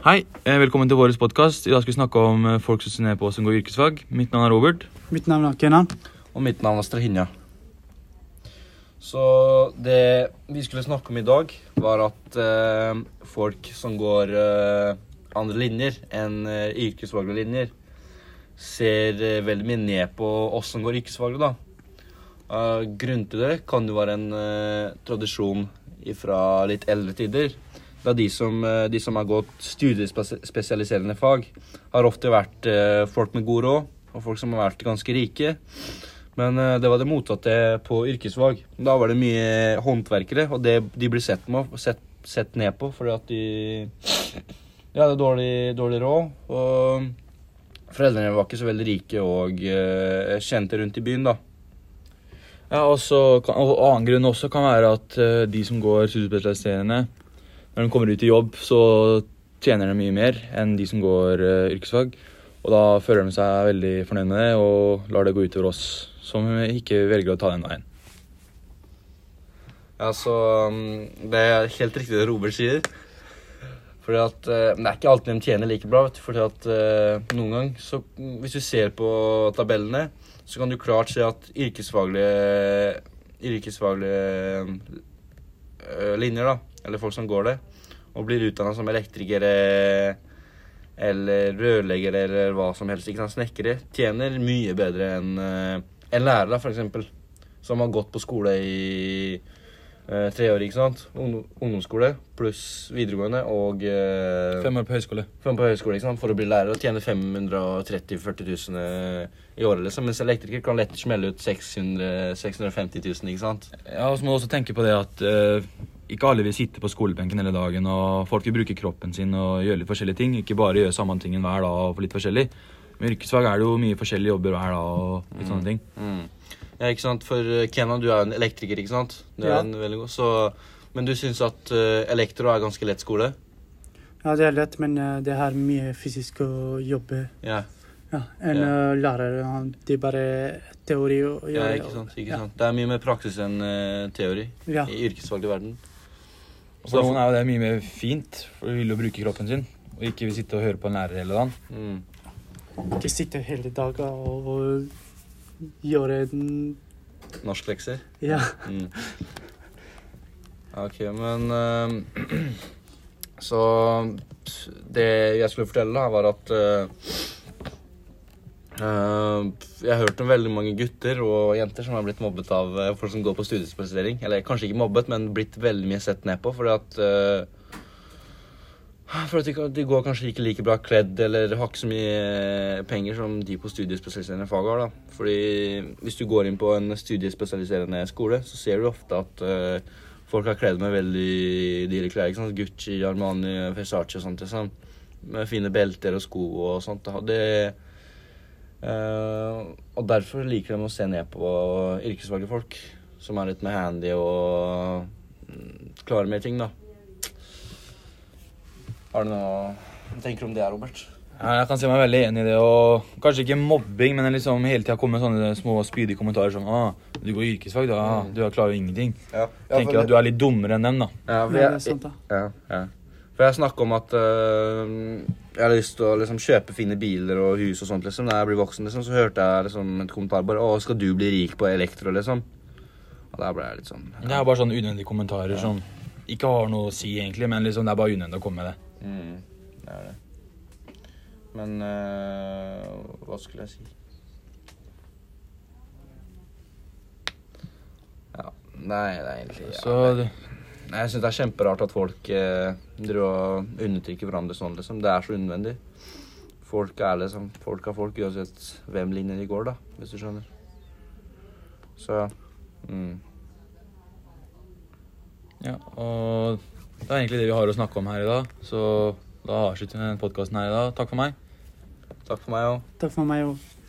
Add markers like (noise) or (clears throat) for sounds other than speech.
Hei, eh, velkommen til vår podkast. I dag skal vi snakke om eh, folk som studerer på oss som går yrkesfag. Mitt navn er Robert. Mitt navn er Kenan. Og mitt navn er Strahinja. Så det vi skulle snakke om i dag, var at eh, folk som går eh, andre linjer enn eh, yrkesfaglige linjer, ser eh, veldig mye ned på oss som går yrkesfaglig, da. Uh, grunnen til det kan jo være en tradisjon fra litt eldre tider. Da de som, eh, de som har gått studiespesialiserende fag, har ofte vært eh, folk med god råd, og folk som har vært ganske rike. Men eh, det var det motsatte på yrkesfag. Da var det mye håndverkere, og det de ble sett, med, sett, sett ned på fordi at de de hadde dårlig, dårlig råd. Og foreldrene var ikke så veldig rike og kjente rundt i byen, da. Ja, også, og Annen grunn også kan være at de som går studiespesialiserende, når de kommer ut i jobb, så tjener de mye mer enn de som går eh, yrkesfag. Og da føler de seg veldig fornøyd med det og lar det gå utover oss som ikke velger å ta den veien. Ja, så um, Det er helt riktig det Robert sier. Fordi at men Det er ikke alltid de tjener like bra. vet du, fordi at uh, Noen gang, så hvis du ser på tabellene, så kan du klart se at yrkesfaglige yrkesfaglige linjer, da, eller folk som går det, og blir utdanna som elektrikere eller rørleggere eller hva som helst, ikke sant, snekkere, tjener mye bedre enn en lærere, f.eks., som har gått på skole i eh, tre år, ikke sant? Ungdomsskole pluss videregående og eh, Fem år på høyskole. fem på høyskole ikke sant? for å bli lærer og tjene 530 000-40 000 eh, i året. liksom. Mens elektriker kan lett smelle ut 600 650 000, ikke sant? Ja, og så må du også tenke på det at eh, ikke alle vil sitte på skolebenken hele dagen, og folk vil bruke kroppen sin og gjøre litt forskjellige ting. Ikke bare gjøre samme tingen hver dag og få litt forskjellig. Med yrkesfag er det jo mye forskjellige jobber hver dag og litt sånne ting. Mm. Ja, ikke sant? For eh, Kenan, du er en elektriker, ikke sant? Du er Ja. en veldig god, så... Men du syns at eh, elektro er ganske lett skole? Ja, det er lett, men eh, det har mye fysisk å jobbe. Ja. Ja, en Ja. lærer, det er bare teori å ja gjøre. ikke sant? Ikke Ja. sant? Det er mye mer praksis enn teori Ja. i yrkesfaglig verden. For noen er jo det mye mer fint, for de vil jo bruke kroppen sin. Og ikke vil sitte og høre på en lærer hele dagen. Mm. Ikke sitte hele dagen og, gjøre den Norsklekser? Ja. Mm. Ok, men uh, (clears throat) Så det jeg skulle fortelle, da, var at eh, Jeg har hørt om veldig mange gutter og jenter som har blitt mobbet av eh, folk som går på studiespesialisering. Eller kanskje ikke mobbet, men blitt veldig mye sett ned på fordi at eh, for at de, de går kanskje ikke like bra kledd eller har ikke så mye penger som de på studiespesialiserende fag har. da. Fordi hvis du går inn på en studiespesialiserende skole, så ser du ofte at uh, folk har kledd med veldig dyre klær. ikke sant? Gucci, Armani, Versace og sånt. Liksom. Med fine belter og sko og sånt. Det, eh, og derfor liker de å se ned på yrkesfaglige folk som er litt mer handy og mm, klarer mer ting, da. Har du noe du tenker om det, Robert? Ja, jeg kan si meg veldig enig i det. og Kanskje ikke mobbing, men liksom hele tida komme med sånne små spydige kommentarer som ah, 'Du går yrkesfag, da. Ah, du klarer jo ingenting.' Ja. Tenker at du er litt dummere enn dem, da. Ja, for Ja, det jeg, ja, ja. For jeg snakker om at øh, jeg har lyst til å liksom, kjøpe fine biler og hus og sånt, liksom. Da jeg blir voksen, liksom, så hørte jeg liksom, et kommentar bare 'Å, skal du bli rik på elektro', liksom? Og da ble jeg litt sånn Det er bare sånne unødvendige kommentarer som ikke har noe å si, egentlig, men liksom det er bare unødvendig å komme med det. Mm, det er det. Men øh, hva skulle jeg si? Ja, nei, det er egentlig ja, Så Jeg syns det er kjemperart at folk eh, driver og undertrykker hverandre sånn, liksom. Det er så unødvendig. Folk er liksom Folk er folk uansett hvem linje de går, da, hvis du skjønner. Så mm. ja, og det er egentlig det vi har å snakke om her i dag. Så da avslutter vi den podkasten her i dag. Takk for meg. Takk for meg òg. Takk for meg òg.